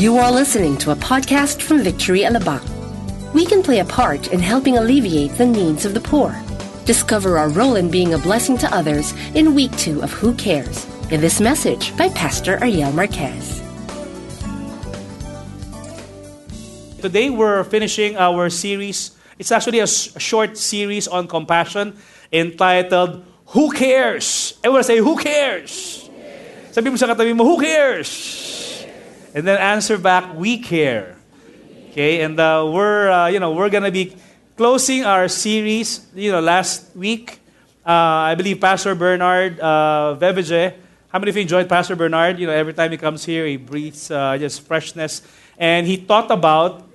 You are listening to a podcast from Victory Alabang. We can play a part in helping alleviate the needs of the poor. Discover our role in being a blessing to others in week two of Who Cares in this message by Pastor Ariel Marquez. Today we're finishing our series. It's actually a short series on compassion entitled Who Cares? Everyone say, Who cares? Sabi mo sa katabi mo, Who cares? And then answer back, We care. Okay, and uh, we're uh, you know we're gonna be closing our series. You know, last week, uh, I believe Pastor Bernard uh. How many of you enjoyed Pastor Bernard? You know, every time he comes here, he breathes uh, just freshness, and he taught about.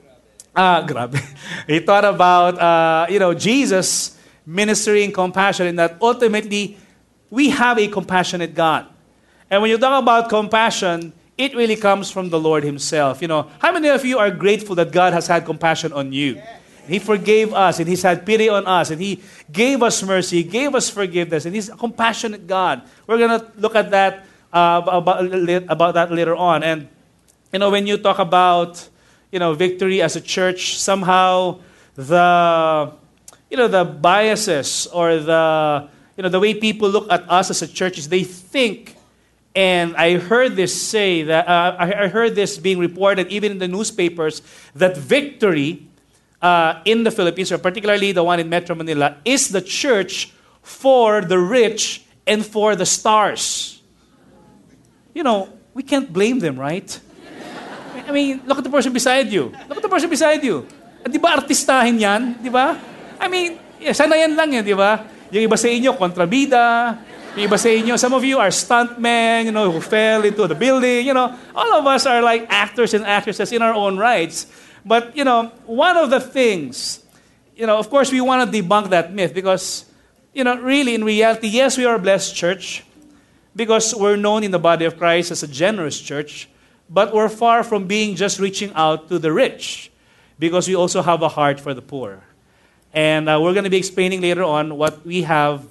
Ah, grabe. he thought about uh, you know Jesus ministering compassion, and that ultimately we have a compassionate God. And when you talk about compassion, it really comes from the Lord Himself. You know, how many of you are grateful that God has had compassion on you? He forgave us, and He's had pity on us, and He gave us mercy, He gave us forgiveness, and He's a compassionate God. We're gonna look at that uh, about, about that later on. And you know, when you talk about you know victory as a church, somehow the you know the biases or the you know the way people look at us as a church is they think and I heard this say that uh, I heard this being reported even in the newspapers that victory uh, in the Philippines, or particularly the one in Metro Manila, is the church for the rich and for the stars. You know, we can't blame them, right? I mean, look at the person beside you. Look at the person beside you. Di ba artistahin yan? Di ba? I mean, sana yan lang yan, di ba? Yung iba sa inyo, kontrabida. Iba sa inyo, some of you are stuntmen, you know, who fell into the building. You know, all of us are like actors and actresses in our own rights. But, you know, one of the things, you know, of course, we want to debunk that myth because, you know, really, in reality, yes, we are a blessed church because we're known in the body of Christ as a generous church, but we're far from being just reaching out to the rich because we also have a heart for the poor. And uh, we're going to be explaining later on what we have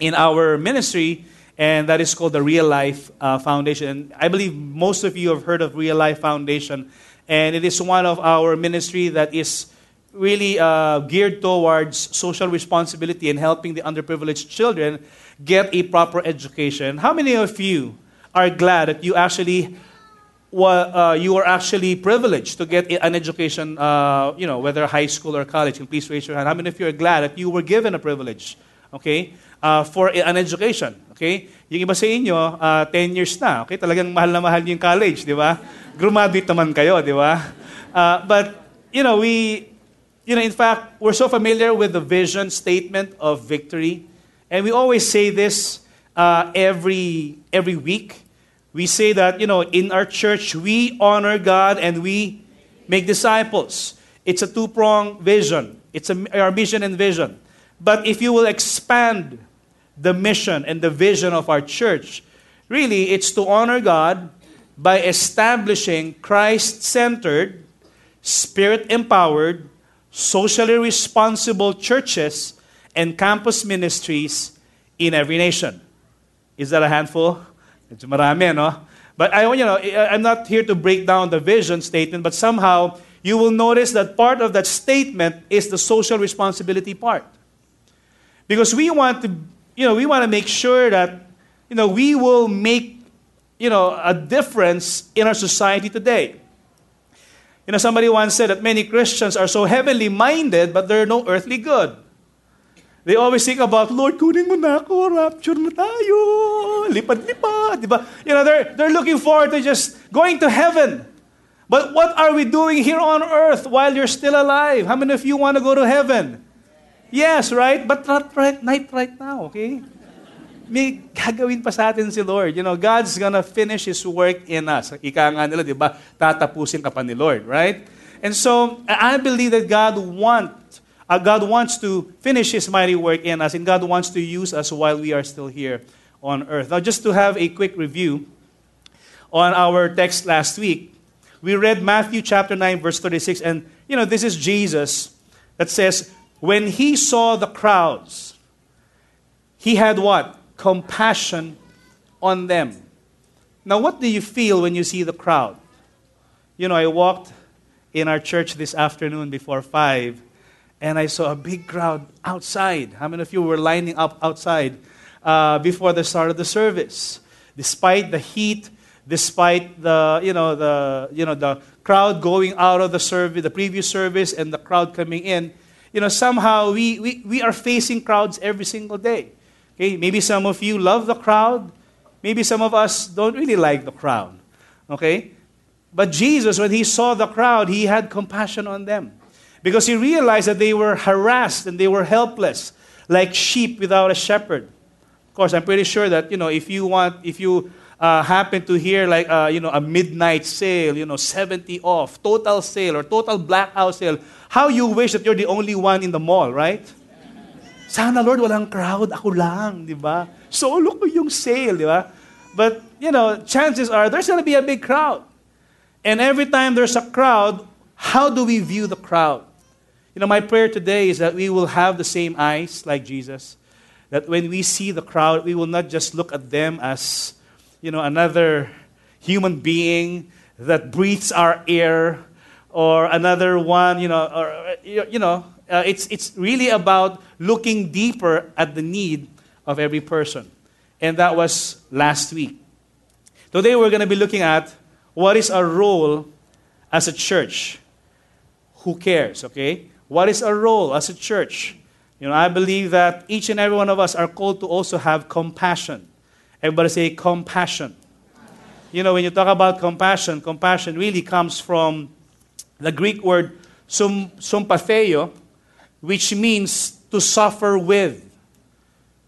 in our ministry, and that is called the Real Life uh, Foundation. I believe most of you have heard of Real Life Foundation, and it is one of our ministry that is really uh, geared towards social responsibility and helping the underprivileged children get a proper education. How many of you are glad that you actually wa- uh, you are actually privileged to get an education, uh, you know, whether high school or college? And please raise your hand. How many of you are glad that you were given a privilege, okay, uh, for an education? Okay? Yung iba sa inyo, uh, 10 years na, okay? Talagang mahal na mahal yung college, di ba? Graduate naman kayo, di ba? Uh, but, you know, we, you know, in fact, we're so familiar with the vision statement of victory. And we always say this uh, every, every week. We say that, you know, in our church, we honor God and we make disciples. It's a two pronged vision, it's a, our mission and vision. But if you will expand the mission and the vision of our church, really, it's to honor God by establishing Christ centered, spirit empowered, socially responsible churches and campus ministries in every nation. Is that a handful? Medyo marami, no? But I, you know, I'm not here to break down the vision statement, but somehow you will notice that part of that statement is the social responsibility part. Because we want to, you know, we want to make sure that, you know, we will make, you know, a difference in our society today. You know, somebody once said that many Christians are so heavenly minded, but they're no earthly good. They always think about, Lord, kunin mo na ako, rapture na tayo, lipad-lipad? You know, they're, they're looking forward to just going to heaven. But what are we doing here on earth while you're still alive? How many of you want to go to heaven? Yes, right? But not right, right now, okay? May gagawin pa sa atin si Lord. You know, God's gonna finish His work in us. Ika nga nila, di ba? Tatapusin ka pa ni Lord, right? And so, I believe that God wants uh, God wants to finish His mighty work in us, and God wants to use us while we are still here on earth. Now, just to have a quick review on our text last week, we read Matthew chapter 9, verse 36, and you know, this is Jesus that says, When he saw the crowds, he had what? Compassion on them. Now, what do you feel when you see the crowd? You know, I walked in our church this afternoon before 5, and I saw a big crowd outside. How many of you were lining up outside uh, before the start of the service? Despite the heat, despite the, you know, the, you know, the crowd going out of the service, the previous service, and the crowd coming in, you know, somehow we, we, we are facing crowds every single day. Okay, maybe some of you love the crowd. Maybe some of us don't really like the crowd. Okay? But Jesus, when he saw the crowd, he had compassion on them. Because he realized that they were harassed and they were helpless, like sheep without a shepherd. Of course, I'm pretty sure that, you know, if you want, if you uh, happen to hear like, uh, you know, a midnight sale, you know, 70 off, total sale or total blackout sale, how you wish that you're the only one in the mall, right? Sana Lord, walang crowd, ako lang, di ba? Solo ko yung sale, di ba? But, you know, chances are there's going to be a big crowd. And every time there's a crowd, how do we view the crowd? You know, my prayer today is that we will have the same eyes like Jesus. That when we see the crowd, we will not just look at them as, you know, another human being that breathes our air or another one, you know, or, you know, uh, it's, it's really about looking deeper at the need of every person. And that was last week. Today we're going to be looking at what is our role as a church? Who cares, okay? What is our role as a church? You know, I believe that each and every one of us are called to also have compassion. Everybody say compassion. You know, when you talk about compassion, compassion really comes from the Greek word sum, sympatheo, which means to suffer with.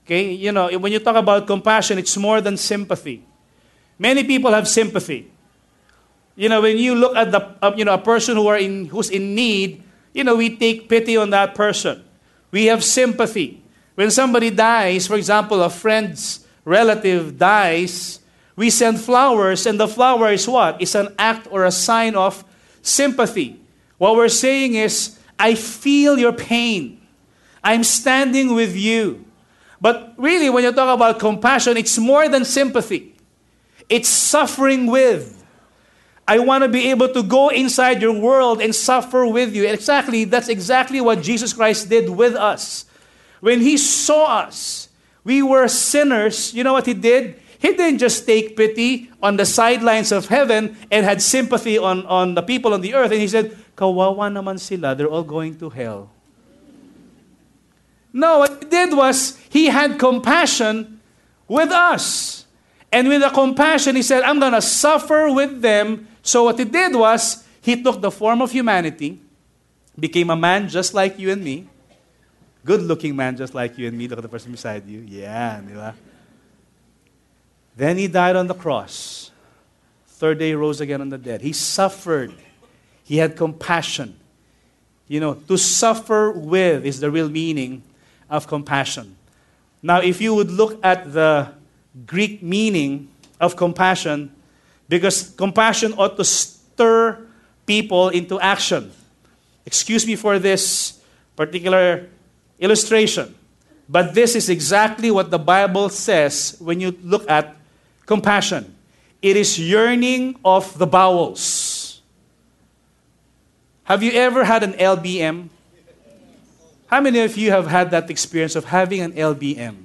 Okay, you know, when you talk about compassion, it's more than sympathy. Many people have sympathy. You know, when you look at the, uh, you know, a person who are in, who's in need, you know, we take pity on that person. We have sympathy. When somebody dies, for example, a friend's relative dies, we send flowers, and the flower is what? It's an act or a sign of sympathy. What we're saying is, I feel your pain. I'm standing with you. But really, when you talk about compassion, it's more than sympathy, it's suffering with. I want to be able to go inside your world and suffer with you. Exactly, that's exactly what Jesus Christ did with us. When he saw us, we were sinners. You know what he did? He didn't just take pity on the sidelines of heaven and had sympathy on, on the people on the earth. And he said, Kawawa naman sila, they're all going to hell. No, what he did was he had compassion with us. And with the compassion, he said, I'm going to suffer with them so what he did was, he took the form of humanity, became a man just like you and me, good looking man just like you and me. Look at the person beside you. Yeah, di Then he died on the cross. Third day, he rose again on the dead. He suffered. He had compassion. You know, to suffer with is the real meaning of compassion. Now, if you would look at the Greek meaning of compassion, because compassion ought to stir people into action. Excuse me for this particular illustration, but this is exactly what the Bible says when you look at compassion. It is yearning of the bowels. Have you ever had an LBM? How many of you have had that experience of having an LBM?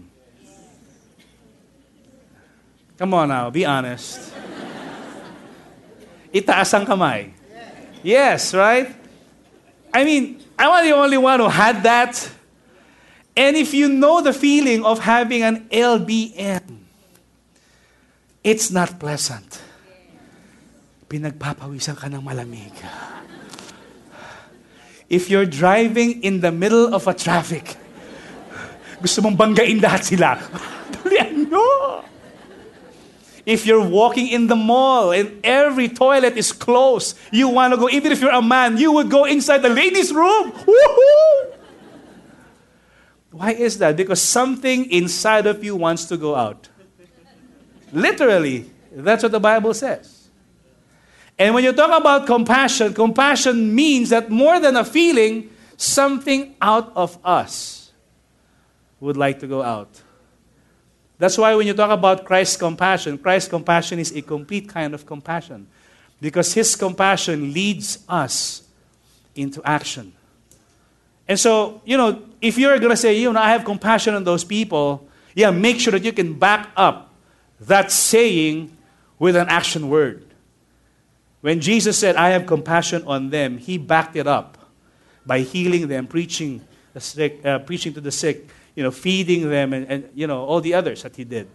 Come on now, be honest itaas ang kamay. Yes, right? I mean, I'm not the only one who had that. And if you know the feeling of having an LBM, it's not pleasant. Pinagpapawisan ka ng malamig. If you're driving in the middle of a traffic, gusto mong banggain lahat sila. no! If you're walking in the mall and every toilet is closed, you want to go, even if you're a man, you would go inside the ladies' room. Woohoo! Why is that? Because something inside of you wants to go out. Literally, that's what the Bible says. And when you talk about compassion, compassion means that more than a feeling, something out of us would like to go out. That's why when you talk about Christ's compassion, Christ's compassion is a complete kind of compassion. because His compassion leads us into action. And so, you know, if you're going to say, you know, I have compassion on those people, yeah, make sure that you can back up that saying with an action word. When Jesus said, I have compassion on them, he backed it up by healing them, preaching, the sick, uh, preaching to the sick, you know, feeding them, and, and, you know, all the others that he did.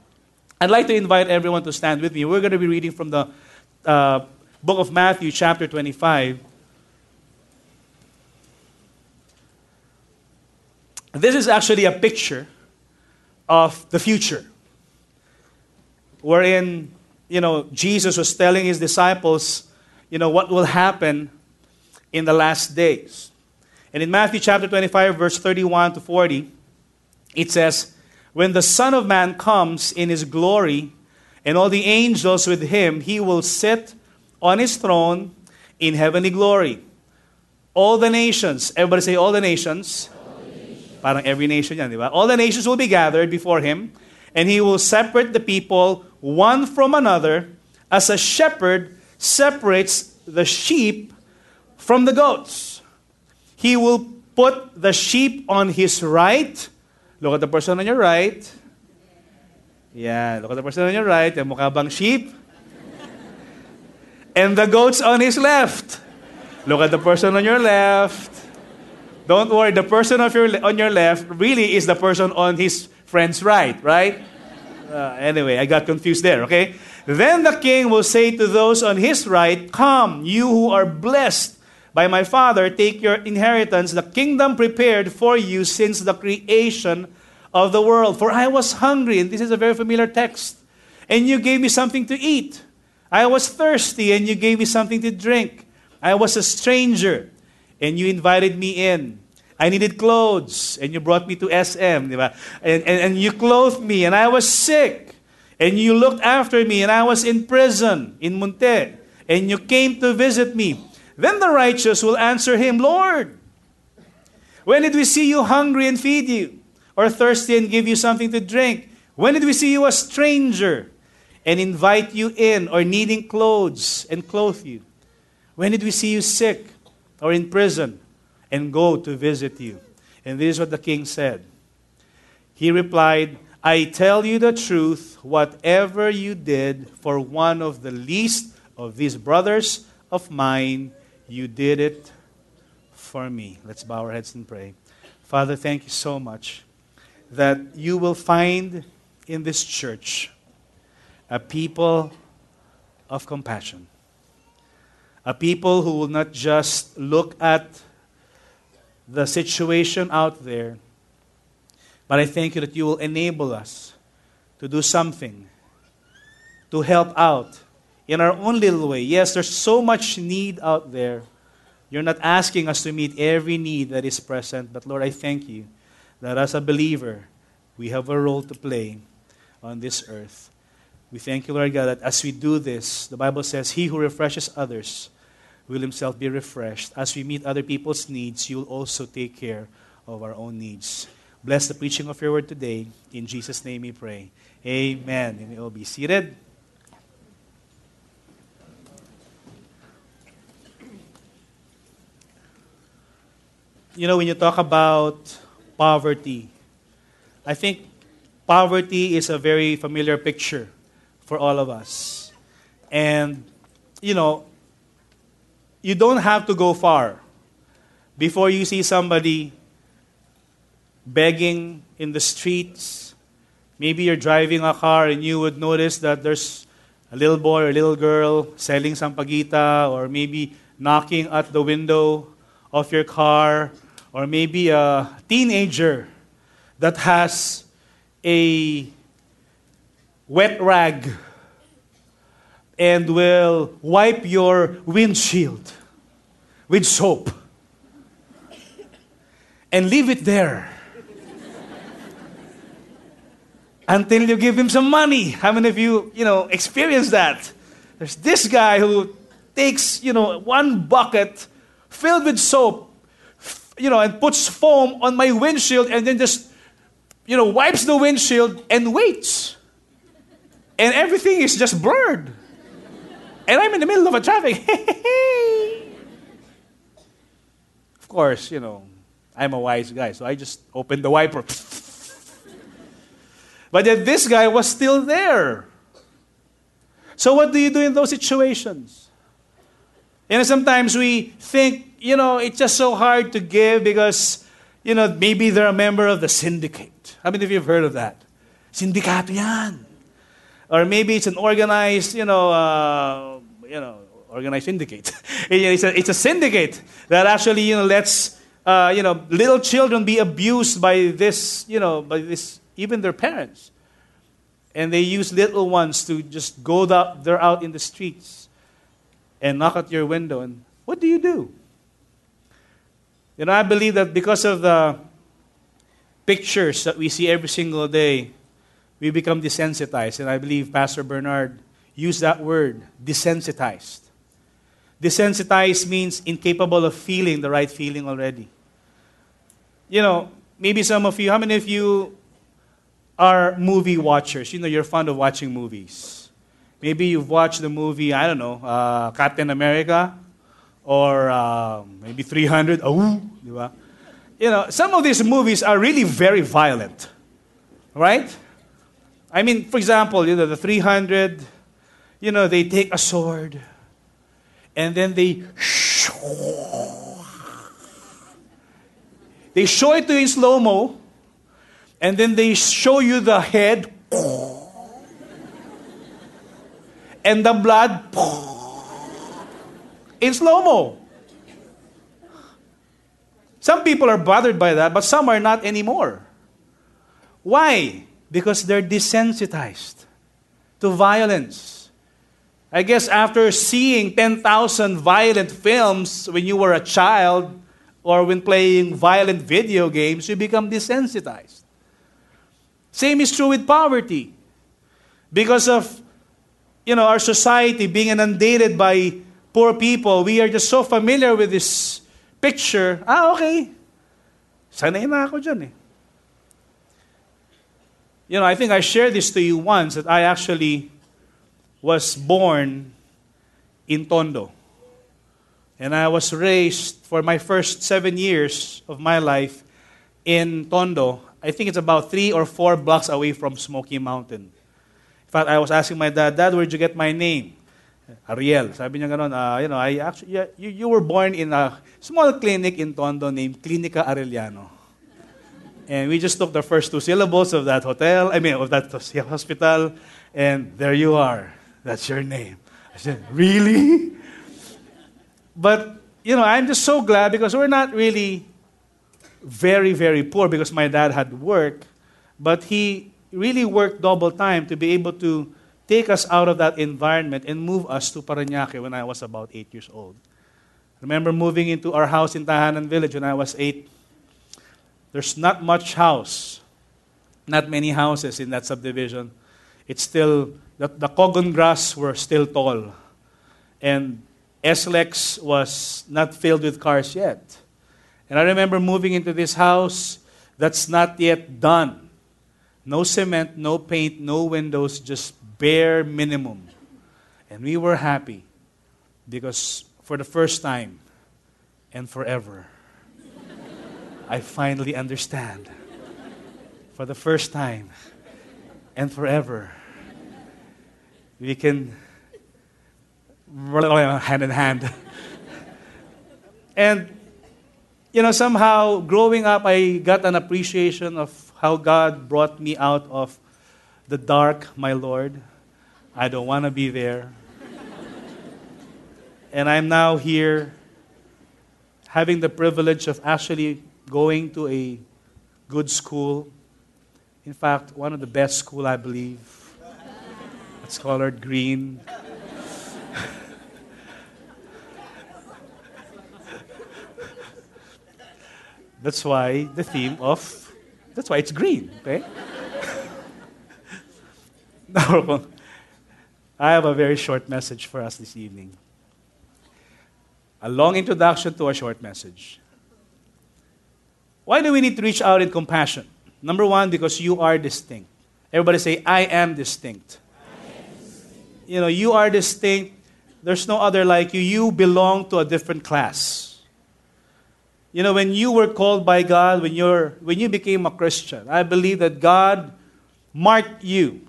I'd like to invite everyone to stand with me. We're going to be reading from the uh, book of Matthew, chapter 25. This is actually a picture of the future, wherein, you know, Jesus was telling his disciples, you know, what will happen in the last days. And in Matthew chapter 25, verse 31 to 40, it says, When the Son of Man comes in his glory, and all the angels with him, he will sit on his throne in heavenly glory. All the nations, everybody say, all the nations Parang every nation yan, di ba? All the nations will be gathered before him, and he will separate the people one from another as a shepherd separates the sheep from the goats. He will put the sheep on his right. Look at the person on your right. Yeah, look at the person on your right. Yung mukha bang sheep? and the goats on his left. Look at the person on your left. Don't worry, the person of your, on your left really is the person on his friend's right, right? Uh, anyway, I got confused there, okay? Then the king will say to those on his right, Come, you who are blessed by my Father, take your inheritance, the kingdom prepared for you since the creation of the world. For I was hungry, and this is a very familiar text, and you gave me something to eat. I was thirsty, and you gave me something to drink. I was a stranger and you invited me in. I needed clothes, and you brought me to SM, And, and, and you clothed me, and I was sick, and you looked after me, and I was in prison in Munte, and you came to visit me. Then the righteous will answer him, Lord, when did we see you hungry and feed you, or thirsty and give you something to drink? When did we see you a stranger and invite you in, or needing clothes and clothe you? When did we see you sick or in prison and go to visit you. And this is what the king said. He replied, I tell you the truth, whatever you did for one of the least of these brothers of mine, you did it for me. Let's bow our heads and pray. Father, thank you so much that you will find in this church a people of compassion a people who will not just look at the situation out there, but I thank you that you will enable us to do something to help out in our own little way. Yes, there's so much need out there. You're not asking us to meet every need that is present, but Lord, I thank you that as a believer, we have a role to play on this earth. We thank you, Lord God, that as we do this, the Bible says, He who refreshes others will himself be refreshed. As we meet other people's needs, you'll also take care of our own needs. Bless the preaching of your word today. In Jesus' name we pray. Amen. May all be seated. You know, when you talk about poverty, I think poverty is a very familiar picture for all of us. And, you know, you don't have to go far before you see somebody begging in the streets. Maybe you're driving a car and you would notice that there's a little boy or a little girl selling sampaguita or maybe knocking at the window of your car or maybe a teenager that has a wet rag and will wipe your windshield with soap and leave it there until you give him some money. How many of you, you know, experience that? There's this guy who takes, you know, one bucket filled with soap, you know, and puts foam on my windshield and then just, you know, wipes the windshield and waits. And everything is just blurred. And I'm in the middle of a traffic. of course, you know, I'm a wise guy, so I just opened the wiper. but yet this guy was still there. So what do you do in those situations? You know, sometimes we think, you know, it's just so hard to give because, you know, maybe they're a member of the syndicate. How many of you have heard of that? Sindicato yan. Or maybe it's an organized, you know, uh, you know, organized syndicate. it's, a, it's a syndicate that actually, you know, lets, uh, you know, little children be abused by this, you know, by this, even their parents. And they use little ones to just go out, they're out in the streets and knock at your window. And what do you do? You know, I believe that because of the pictures that we see every single day, we become desensitized. And I believe Pastor Bernard used that word, desensitized. Desensitized means incapable of feeling the right feeling already. You know, maybe some of you, how many of you are movie watchers? You know, you're fond of watching movies. Maybe you've watched the movie, I don't know, uh, Captain America or uh, maybe 300. Oh, you know, some of these movies are really very violent, right? I mean, for example, you know, the 300, you know, they take a sword and then they they show it to you in slow mo and then they show you the head and the blood in slow mo. Some people are bothered by that, but some are not anymore. Why? because they're desensitized to violence. I guess after seeing 10,000 violent films when you were a child or when playing violent video games, you become desensitized. Same is true with poverty. Because of you know, our society being inundated by poor people, we are just so familiar with this picture. Ah, okay. Sanay na ako dyan eh. You know, I think I shared this to you once that I actually was born in Tondo. And I was raised for my first seven years of my life in Tondo. I think it's about three or four blocks away from Smoky Mountain. In fact, I was asking my dad, Dad, where'd you get my name? Ariel. Sabi niya ganun, uh, you know, I actually, you, you were born in a small clinic in Tondo named Clinica Arellano. And we just took the first two syllables of that hotel, I mean, of that hospital, and there you are. That's your name. I said, Really? But, you know, I'm just so glad because we're not really very, very poor because my dad had work, but he really worked double time to be able to take us out of that environment and move us to Paranaque when I was about eight years old. Remember moving into our house in Tahanan Village when I was eight there's not much house, not many houses in that subdivision. It's still, the, the cogon grass were still tall. And SLEX was not filled with cars yet. And I remember moving into this house that's not yet done. No cement, no paint, no windows, just bare minimum. And we were happy because for the first time and forever, I finally understand for the first time and forever. We can hand in hand. and, you know, somehow growing up, I got an appreciation of how God brought me out of the dark, my Lord. I don't want to be there. and I'm now here having the privilege of actually going to a good school. In fact, one of the best school, I believe. It's colored green. that's why the theme of, that's why it's green, okay? now, I have a very short message for us this evening. A long introduction to a short message. Why do we need to reach out in compassion? Number one, because you are distinct. Everybody say, I am distinct. I am distinct. You know, you are distinct There's no other like you. You belong to a different class. You know, when you were called by God, when, you're, when you became a Christian, I believe that God marked you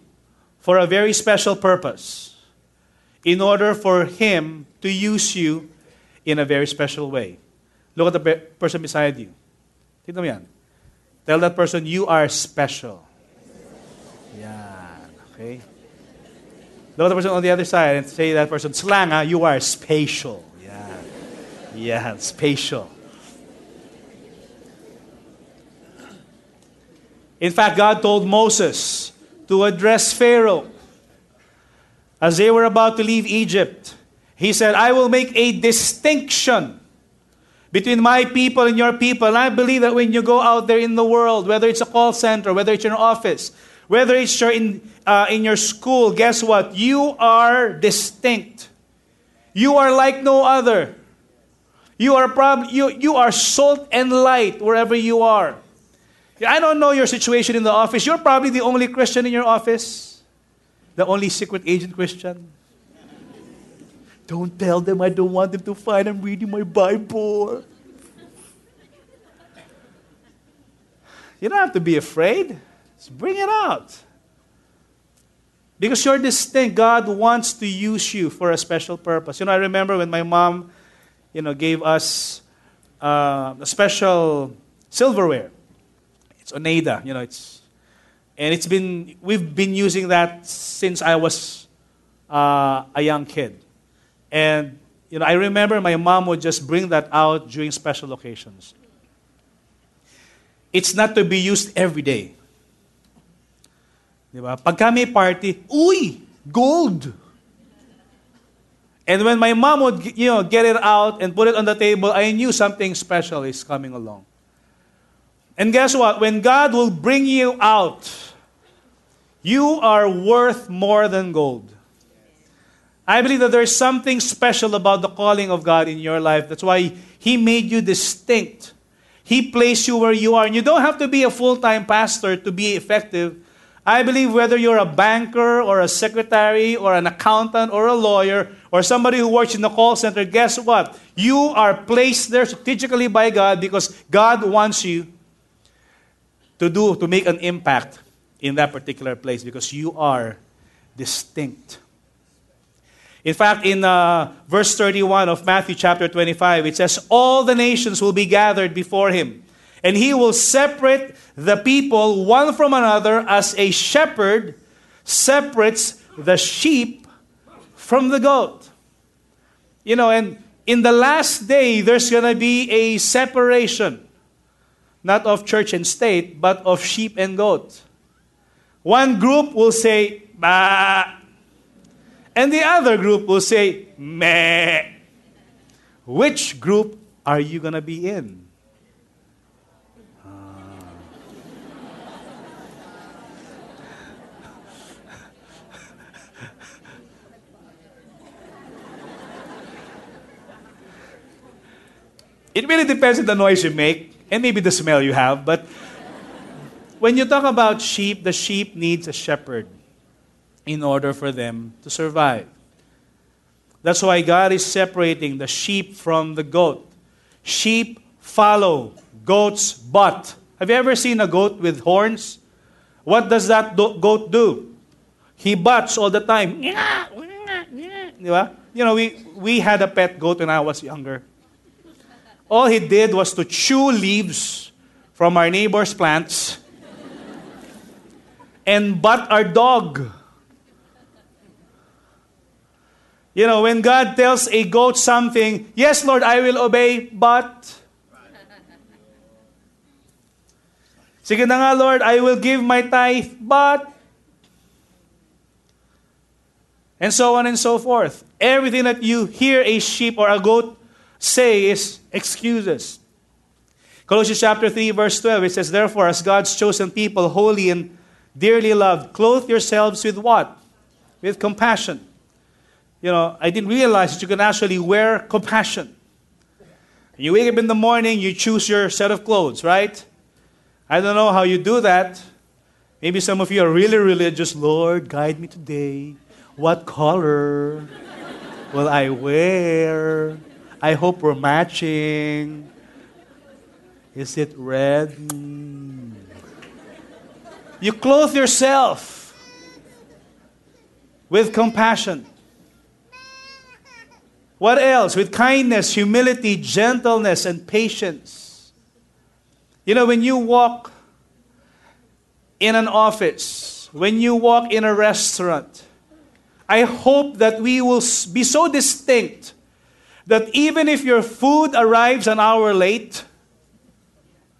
for a very special purpose in order for Him to use you in a very special way. Look at the person beside you. Tignan mo yan. Tell that person, you are special. Yan. Okay? The person on the other side and say that person, slang, you are spatial. Yeah. Yeah, spatial. In fact, God told Moses to address Pharaoh as they were about to leave Egypt. He said, I will make a distinction between my people and your people. And I believe that when you go out there in the world, whether it's a call center, whether it's your office, whether it's your in, uh, in your school, guess what? You are distinct. You are like no other. You are prob- you, you are salt and light wherever you are. I don't know your situation in the office. You're probably the only Christian in your office, the only secret agent Christian. Don't tell them I don't want them to find I'm reading my Bible. You don't have to be afraid. Just bring it out. Because you're distinct, God wants to use you for a special purpose. You know, I remember when my mom, you know, gave us uh, a special silverware. It's Oneida, you know, it's and it's been we've been using that since I was uh, a young kid. And you know, I remember my mom would just bring that out during special occasions. It's not to be used every day. Di ba? Pagka may party, uy, gold. And when my mom would you know, get it out and put it on the table, I knew something special is coming along. And guess what? When God will bring you out, you are worth more than gold. I believe that there's something special about the calling of God in your life. That's why He made you distinct. He placed you where you are. And you don't have to be a full time pastor to be effective. I believe whether you're a banker or a secretary or an accountant or a lawyer or somebody who works in the call center, guess what? You are placed there strategically by God because God wants you to do, to make an impact in that particular place because you are distinct. In fact, in uh, verse 31 of Matthew chapter 25, it says, All the nations will be gathered before him, and he will separate the people one from another as a shepherd separates the sheep from the goat. You know, and in the last day, there's going to be a separation, not of church and state, but of sheep and goat. One group will say, bah, and the other group will say, meh. Which group are you going to be in? It really depends on the noise you make and maybe the smell you have, but when you talk about sheep, the sheep needs a shepherd in order for them to survive. That's why God is separating the sheep from the goat. Sheep follow, goats butt. Have you ever seen a goat with horns? What does that do- goat do? He butts all the time. You know, we, we had a pet goat when I was younger. All he did was to chew leaves from our neighbor's plants and butt our dog. You know, when God tells a goat something, yes, Lord, I will obey, but. Sige na nga, Lord, I will give my tithe, but. And so on and so forth. Everything that you hear a sheep or a goat say is excuses. Colossians chapter 3, verse 12, it says, Therefore, as God's chosen people, holy and dearly loved, clothe yourselves with what? With compassion you know, I didn't realize that you can actually wear compassion. You wake up in the morning, you choose your set of clothes, right? I don't know how you do that. Maybe some of you are really religious. Lord, guide me today. What color? will I wear? I hope we're matching. Is it red? You clothe yourself with compassion. What else? With kindness, humility, gentleness, and patience. You know, when you walk in an office, when you walk in a restaurant, I hope that we will be so distinct that even if your food arrives an hour late,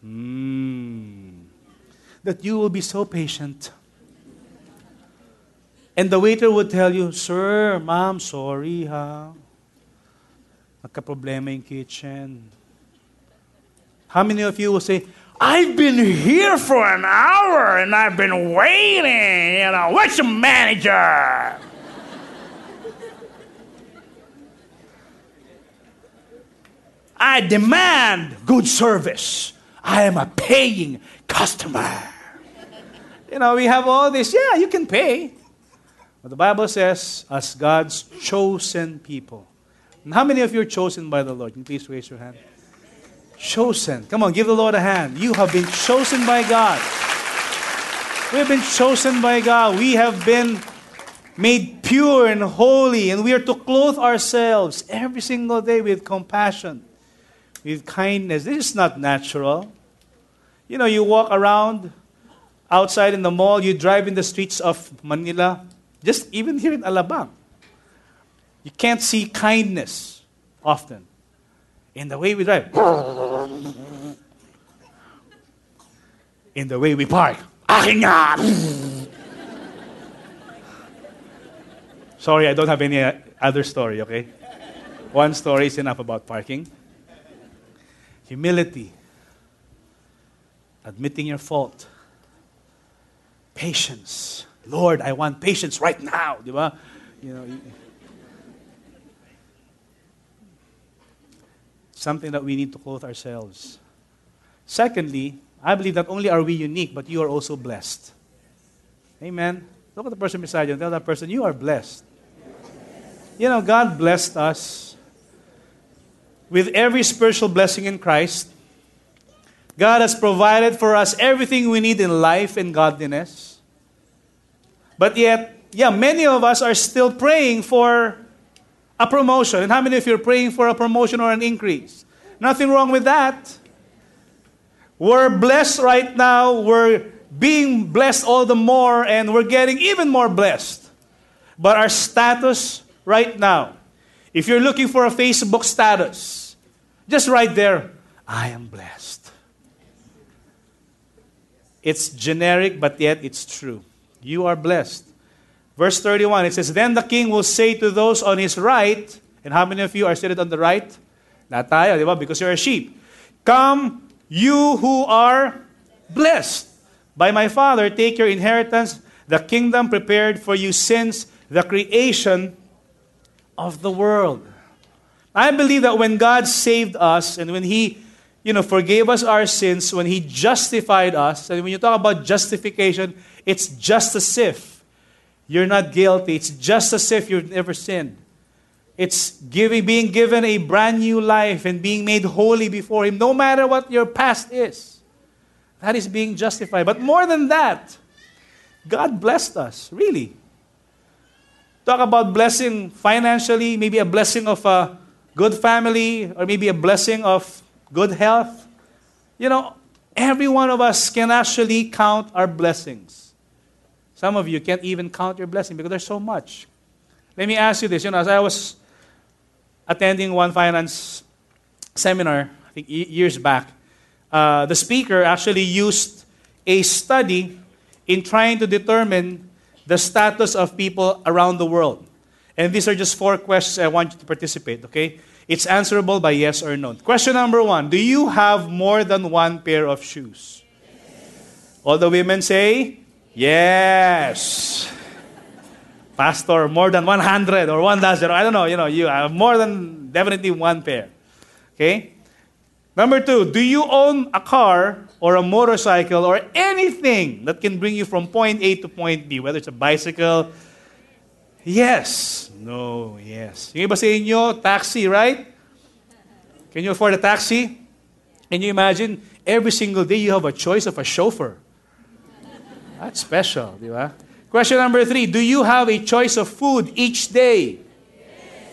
mm, that you will be so patient. And the waiter would tell you, Sir, ma'am, sorry ha. Nagka-problema yung kitchen. How many of you will say, I've been here for an hour and I've been waiting. You know, what's your manager? I demand good service. I am a paying customer. You know, we have all this. Yeah, you can pay. But the Bible says, as God's chosen people. How many of you are chosen by the Lord? Please raise your hand? Chosen. Come on, give the Lord a hand. You have been chosen by God. We have been chosen by God. We have been made pure and holy, and we are to clothe ourselves every single day with compassion with kindness. This is not natural. You know, you walk around outside in the mall, you drive in the streets of Manila, just even here in Alabang. You can't see kindness often in the way we drive, in the way we park. Sorry, I don't have any uh, other story, okay? One story is enough about parking humility, admitting your fault, patience. Lord, I want patience right now? You know, something that we need to clothe ourselves. Secondly, I believe not only are we unique, but you are also blessed. Amen. Look at the person beside you and tell that person, you are blessed. You know, God blessed us with every spiritual blessing in Christ. God has provided for us everything we need in life and godliness. But yet, yeah, many of us are still praying for a promotion. And how many of you are praying for a promotion or an increase? Nothing wrong with that. We're blessed right now. We're being blessed all the more, and we're getting even more blessed. But our status right now, if you're looking for a Facebook status, just right there, I am blessed. It's generic, but yet it's true. You are blessed. Verse 31, it says, Then the king will say to those on his right, and how many of you are seated on the right? Not tayo, di ba? Because you're a sheep. Come, you who are blessed by my Father, take your inheritance, the kingdom prepared for you since the creation of the world. I believe that when God saved us and when He, you know, forgave us our sins, when He justified us, and when you talk about justification, it's just as if you're not guilty. It's just as if you've never sinned. It's giving, being given a brand new life and being made holy before Him, no matter what your past is. That is being justified. But more than that, God blessed us, really. Talk about blessing financially, maybe a blessing of a good family, or maybe a blessing of good health. You know, every one of us can actually count our blessings. Some of you can't even count your blessing because there's so much. Let me ask you this. You know, as I was attending one finance seminar, I think years back, uh, the speaker actually used a study in trying to determine the status of people around the world. And these are just four questions I want you to participate, okay? It's answerable by yes or no. Question number one Do you have more than one pair of shoes? All the women say, Yes. Pastor, more than 100 or 1,000, I don't know, you know, you have more than definitely one pair. Okay? Number two, do you own a car or a motorcycle or anything that can bring you from point A to point B, whether it's a bicycle, Yes. No, yes. Yung iba sa inyo, taxi, right? Can you afford a taxi? Can you imagine? Every single day you have a choice of a chauffeur. That's special, di ba? Question number three Do you have a choice of food each day?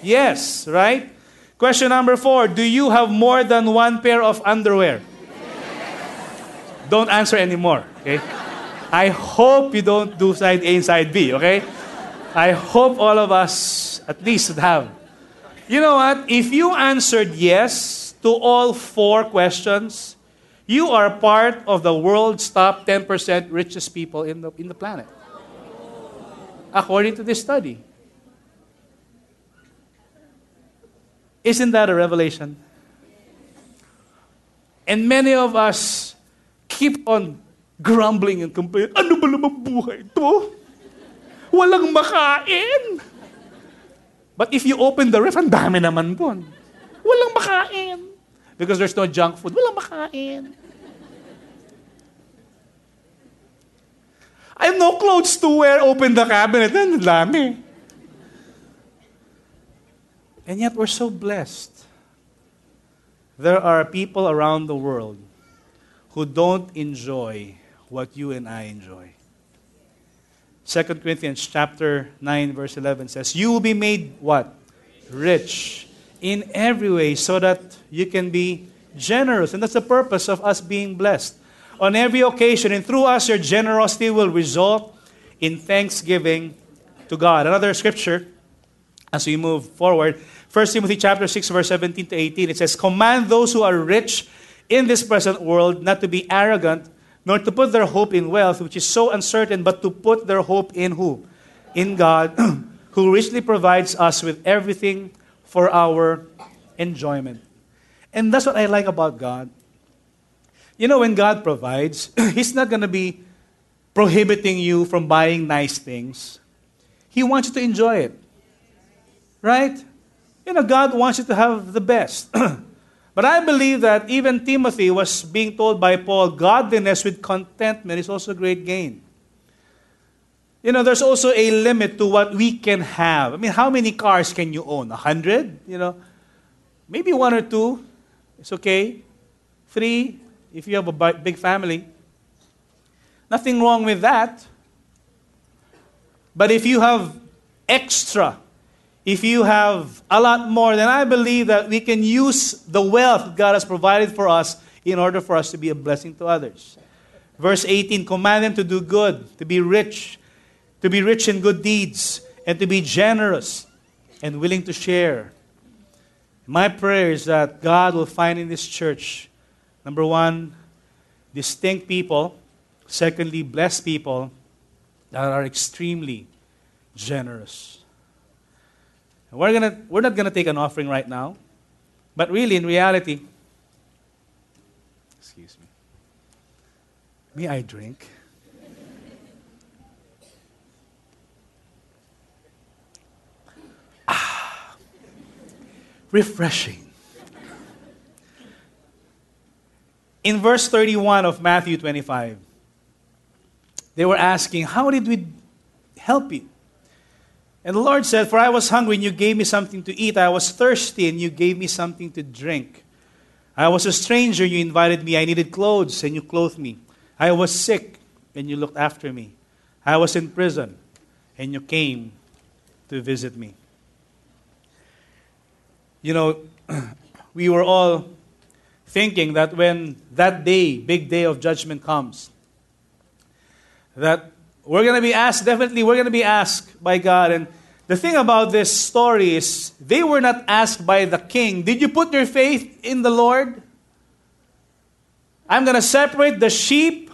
Yes, yes right? Question number four Do you have more than one pair of underwear? Don't answer anymore, okay? I hope you don't do side A and side B, okay? I hope all of us at least have. You know what? If you answered yes to all four questions, you are part of the world's top 10% richest people in the, in the planet. According to this study. Isn't that a revelation? And many of us keep on grumbling and complaining, ano ba naman buhay to? Walang makain. But if you open the ref, ang dami naman doon. Walang makain. Because there's no junk food. Walang makain. I have no clothes to wear. Open the cabinet. Ang dami. And yet we're so blessed. There are people around the world who don't enjoy what you and I enjoy. 2 Corinthians chapter 9 verse 11 says, "You will be made what? Rich in every way so that you can be generous." And that's the purpose of us being blessed. On every occasion and through us your generosity will result in thanksgiving to God. Another scripture as we move forward, 1 Timothy chapter 6 verse 17 to 18 it says, "Command those who are rich in this present world not to be arrogant, nor to put their hope in wealth, which is so uncertain, but to put their hope in who? In God, who richly provides us with everything for our enjoyment. And that's what I like about God. You know, when God provides, He's not going to be prohibiting you from buying nice things. He wants you to enjoy it. Right? You know, God wants you to have the best. But I believe that even Timothy was being told by Paul, godliness with contentment is also great gain. You know, there's also a limit to what we can have. I mean, how many cars can you own? A hundred? You know, maybe one or two. It's okay. Three, if you have a big family. Nothing wrong with that. But if you have extra, if you have a lot more, then I believe that we can use the wealth God has provided for us in order for us to be a blessing to others. Verse 18 command them to do good, to be rich, to be rich in good deeds, and to be generous and willing to share. My prayer is that God will find in this church, number one, distinct people, secondly, blessed people that are extremely generous. We're, gonna, we're not going to take an offering right now. But really, in reality, excuse me, may I drink? ah, refreshing. In verse 31 of Matthew 25, they were asking, How did we help you? And the Lord said, For I was hungry, and you gave me something to eat. I was thirsty, and you gave me something to drink. I was a stranger, you invited me. I needed clothes, and you clothed me. I was sick, and you looked after me. I was in prison, and you came to visit me. You know, we were all thinking that when that day, big day of judgment comes, that we're going to be asked, definitely, we're going to be asked by God. And the thing about this story is, they were not asked by the king, Did you put your faith in the Lord? I'm going to separate the sheep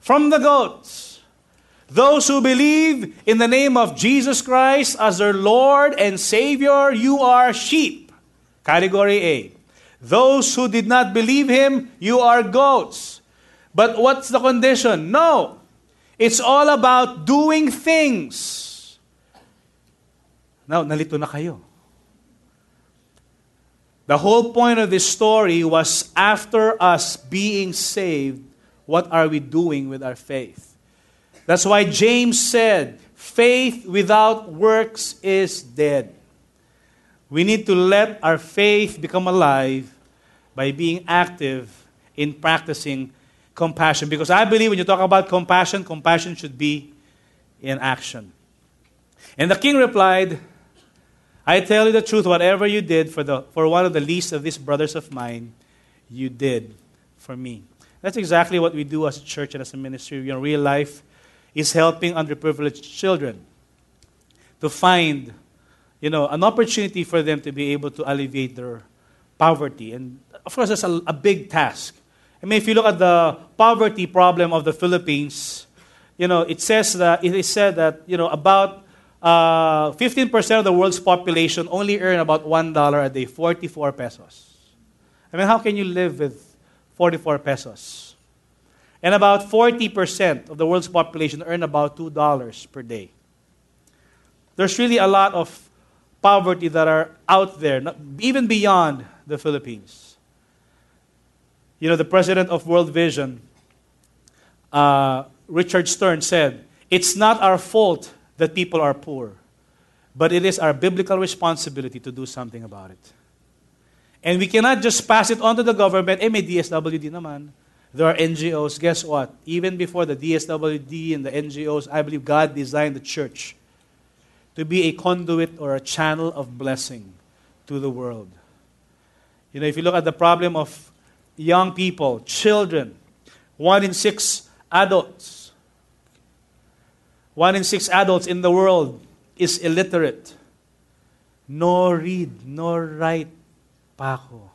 from the goats. Those who believe in the name of Jesus Christ as their Lord and Savior, you are sheep. Category A. Those who did not believe Him, you are goats. But what's the condition? No. It's all about doing things. Now, nalito na kayo. The whole point of this story was after us being saved, what are we doing with our faith? That's why James said, faith without works is dead. We need to let our faith become alive by being active in practicing compassion. Because I believe when you talk about compassion, compassion should be in action. And the king replied, I tell you the truth, whatever you did for, the, for one of the least of these brothers of mine, you did for me. That's exactly what we do as a church and as a ministry in real life is helping underprivileged children to find you know, an opportunity for them to be able to alleviate their poverty. And of course, that's a, a big task. I mean, if you look at the poverty problem of the Philippines, you know, it says that it is said that you know about uh, 15% of the world's population only earn about one dollar a day, 44 pesos. I mean, how can you live with 44 pesos? And about 40% of the world's population earn about $2 per day. There's really a lot of poverty that are out there, not, even beyond the Philippines. You know, the president of World Vision, uh, Richard Stearns, said, It's not our fault that people are poor, but it is our biblical responsibility to do something about it. And we cannot just pass it on to the government. Eh, may DSWD naman. There are NGOs. Guess what? Even before the DSWD and the NGOs, I believe God designed the church to be a conduit or a channel of blessing to the world. You know, if you look at the problem of young people, children, one in six adults, one in six adults in the world is illiterate. No read, no write pa ako.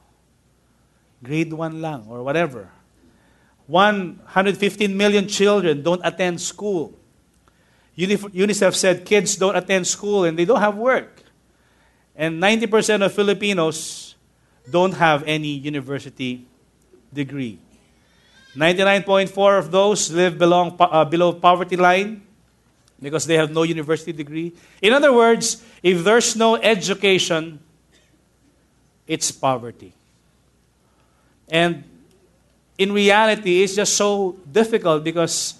Grade 1 lang or whatever. 115 million children don't attend school. UNICEF said kids don't attend school and they don't have work. And 90% of Filipinos don't have any university degree. 99.4 of those live below, uh, below poverty line because they have no university degree. In other words, if there's no education, it's poverty. And in reality, it's just so difficult because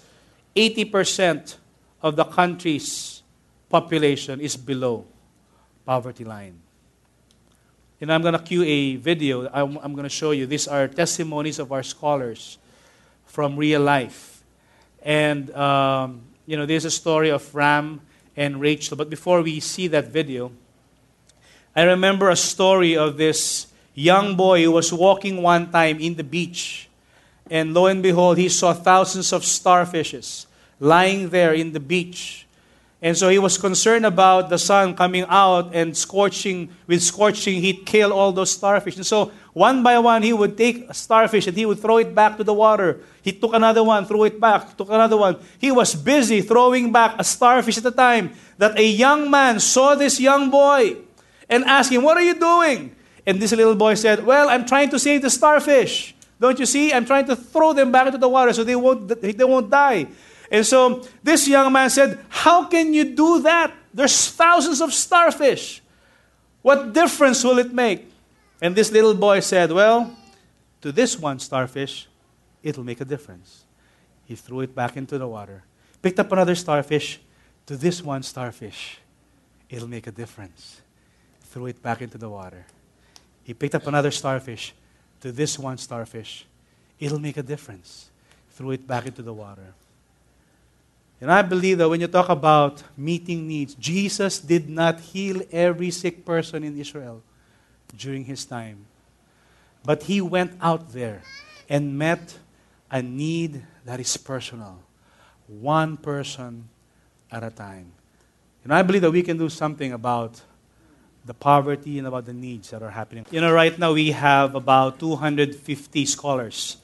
80% of the country's population is below poverty line. And I'm going to cue a video I'm, I'm going to show you. These are testimonies of our scholars from real life. And, um, you know, there's a story of Ram and Rachel. But before we see that video, I remember a story of this young boy who was walking one time in the beach. And lo and behold, he saw thousands of starfishes lying there in the beach. And so he was concerned about the sun coming out and scorching, with scorching heat, kill all those starfish. And so one by one, he would take a starfish and he would throw it back to the water. He took another one, threw it back, took another one. He was busy throwing back a starfish at a time that a young man saw this young boy and asked him, What are you doing? And this little boy said, Well, I'm trying to save the starfish. Don't you see? I'm trying to throw them back into the water so they won't, they won't die. And so this young man said, How can you do that? There's thousands of starfish. What difference will it make? And this little boy said, Well, to this one starfish, it'll make a difference. He threw it back into the water, picked up another starfish. To this one starfish, it'll make a difference. Threw it back into the water. He picked up another starfish. To this one starfish, it'll make a difference. Threw it back into the water. And I believe that when you talk about meeting needs, Jesus did not heal every sick person in Israel during his time. But he went out there and met a need that is personal, one person at a time. And I believe that we can do something about the poverty and about the needs that are happening. You know, right now we have about 250 scholars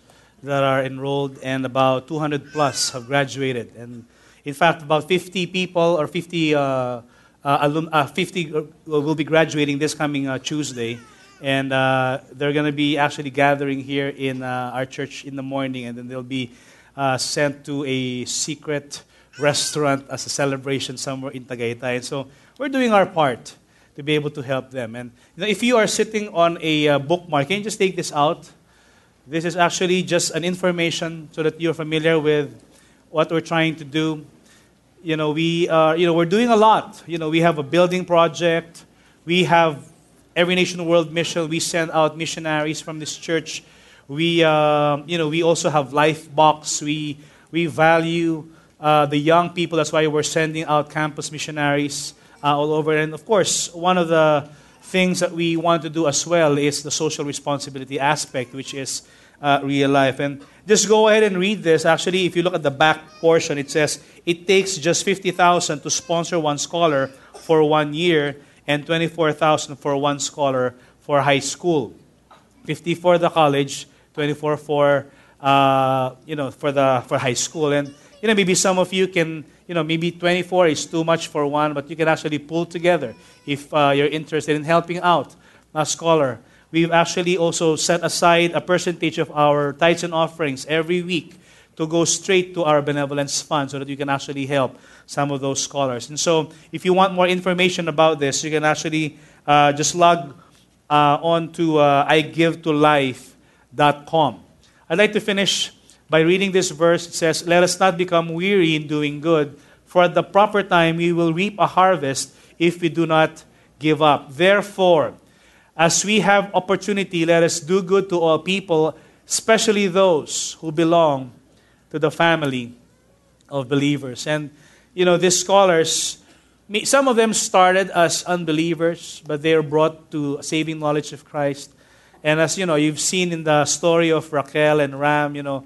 that are enrolled, and about 200 plus have graduated. And in fact, about 50 people or 50, uh, uh, alum, uh, 50 uh, will be graduating this coming uh, Tuesday. And uh, they're going to be actually gathering here in our church in the morning, and then they'll be sent to a secret restaurant as a celebration somewhere in Tagaytay. And so we're doing our part to be able to help them. And you know, if you are sitting on a bookmark, can you just take this out? This is actually just an information so that you're familiar with what we're trying to do you know, we are, you know, we're doing a lot. You know, we have a building project. We have Every Nation World Mission. We send out missionaries from this church. We, uh, you know, we also have Life Box. We, we value uh, the young people. That's why we're sending out campus missionaries uh, all over. And of course, one of the things that we want to do as well is the social responsibility aspect, which is uh, real life. And just go ahead and read this. Actually, if you look at the back portion, it says it takes just 50,000 to sponsor one scholar for one year and 24,000 for one scholar for high school. 50 for the college, 24 for uh, you know for the for high school. And you know maybe some of you can you know maybe 24 is too much for one, but you can actually pull together if uh, you're interested in helping out a scholar we've actually also set aside a percentage of our tithes and offerings every week to go straight to our benevolence fund so that you can actually help some of those scholars. And so, if you want more information about this, you can actually uh, just log uh, on to uh, igivetolife.com. I'd like to finish by reading this verse. It says, Let us not become weary in doing good, for at the proper time we will reap a harvest if we do not give up. Therefore, as we have opportunity, let us do good to all people, especially those who belong to the family of believers. And, you know, these scholars, some of them started as unbelievers, but they are brought to saving knowledge of Christ. And as you know, you've seen in the story of Raquel and Ram, you know,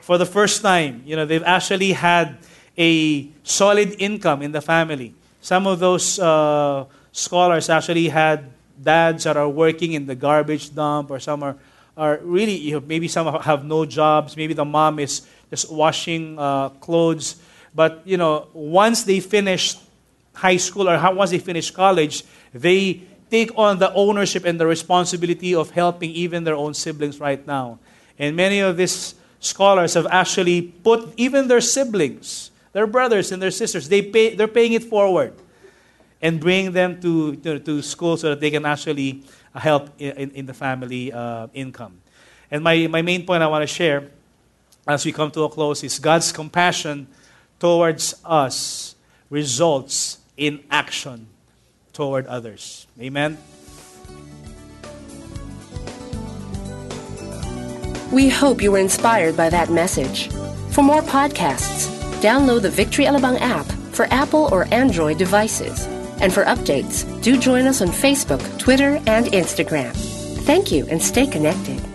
for the first time, you know, they've actually had a solid income in the family. Some of those uh, scholars actually had dads that are working in the garbage dump, or some are, are really, you know, maybe some have no jobs. Maybe the mom is just washing uh, clothes. But, you know, once they finish high school or how, once they finish college, they take on the ownership and the responsibility of helping even their own siblings right now. And many of these scholars have actually put even their siblings, their brothers and their sisters, they pay, they're paying it forward and bring them to, to, to school so that they can actually help in, in the family uh, income. And my, my main point I want to share as we come to a close is God's compassion towards us results in action toward others. Amen. We hope you were inspired by that message. For more podcasts, download the Victory Alabang app for Apple or Android devices. And for updates, do join us on Facebook, Twitter, and Instagram. Thank you and stay connected.